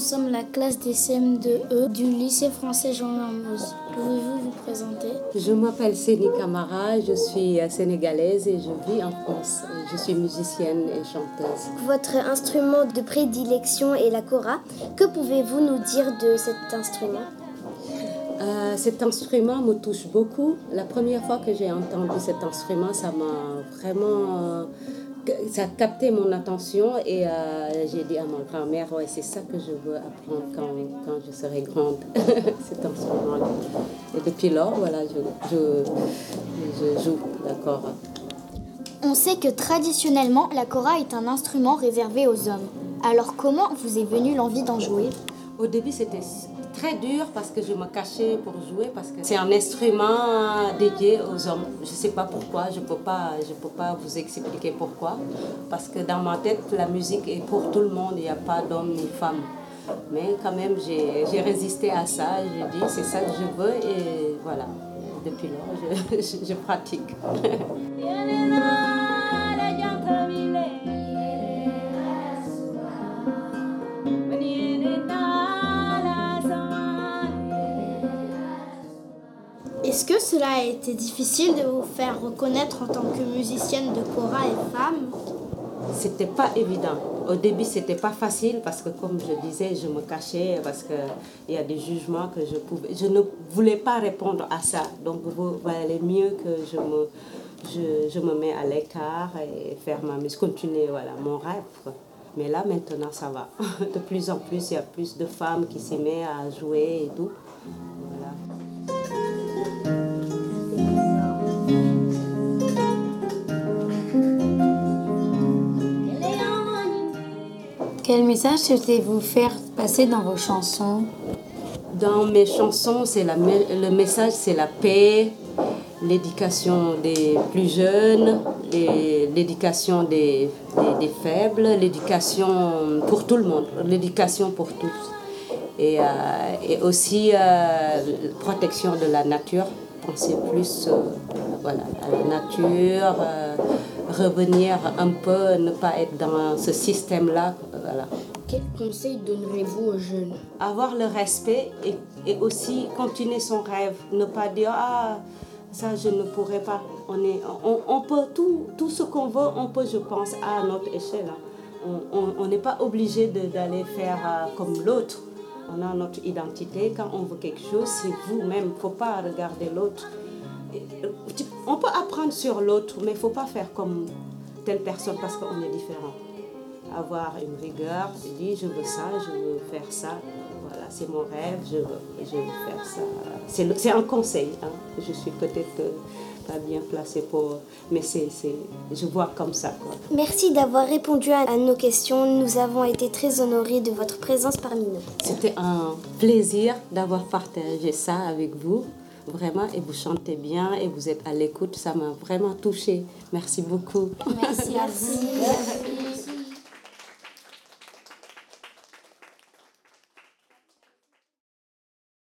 sommes la classe des CM2E du lycée français Jean Mermoz. Pouvez-vous vous présenter? Je m'appelle Séni Camara, je suis sénégalaise et je vis en France. Je suis musicienne et chanteuse. Votre instrument de prédilection est la kora. Que pouvez-vous nous dire de cet instrument? Euh, cet instrument me touche beaucoup. La première fois que j'ai entendu cet instrument, ça m'a vraiment ça a capté mon attention et euh, j'ai dit à ma grand-mère, ouais, c'est ça que je veux apprendre quand, quand je serai grande, cet instrument-là. Et depuis lors, voilà, je, je, joue la kora. On sait que traditionnellement, la kora est un instrument réservé aux hommes. Alors comment vous est venue l'envie d'en jouer? Au début, c'était très dur parce que je me cachais pour jouer parce que c'est un instrument dédié aux hommes. Je ne sais pas pourquoi, je ne peux, pas, je peux pas vous expliquer pourquoi. Parce que dans ma tête, la musique est pour tout le monde, il n'y a pas d'homme ni femme. Mais quand même, j'ai résisté à ça, j'ai dit c'est ça que je veux et voilà. Depuis lors, je, je, je pratique. Est-ce que cela a été difficile de vous faire reconnaître en tant que musicienne de kora et femme? C'était pas évident. Au début, c'était pas facile parce que, comme je disais, je me cachais parce qu'il y a des jugements que je pouvais. Je ne voulais pas répondre à ça. Donc, il valait mieux que je me, je me mets à l'écart et faire ma musique, continuer voilà, mon rêve. Mais là, maintenant, ça va. De plus en plus, il y a plus de femmes qui s'y mettent à jouer et tout. Quel message souhaitez-vous faire passer dans vos chansons? Dans mes chansons, c'est la, le message, c'est la paix, l'éducation des plus jeunes, l'éducation des, des, faibles, l'éducation pour tout le monde, l'éducation pour tous. Et, euh, et aussi euh, protection de la nature, penser plus euh, voilà, à la nature, euh, revenir un peu, ne pas être dans ce système-là. Voilà. Quel conseil donnerez-vous aux jeunes? Avoir le respect et, et, aussi continuer son rêve. Ne pas dire Ah, ça je ne pourrais pas. On, est, on, on peut tout, tout ce qu'on veut, on peut, je pense, à notre échelle. On n'est pas obligé d'aller faire euh, comme l'autre. On a notre identité. Quand on veut quelque chose, c'est vous-même. Il ne faut pas regarder l'autre. On peut apprendre sur l'autre, mais il ne faut pas faire comme telle personne parce qu'on est différent avoir une rigueur, je dis je veux ça, je veux faire ça, voilà, c'est mon rêve, je veux, je veux faire ça. C'est un conseil, hein. je suis peut-être pas bien placée pour, mais c'est, je vois comme ça. Quoi. Merci d'avoir répondu à nos questions, nous avons été très honorés de votre présence parmi nous. C'était un plaisir d'avoir partagé ça avec vous vraiment, et vous chantez bien, et vous êtes à l'écoute, ça m'a vraiment touchée. Merci beaucoup. Merci à vous.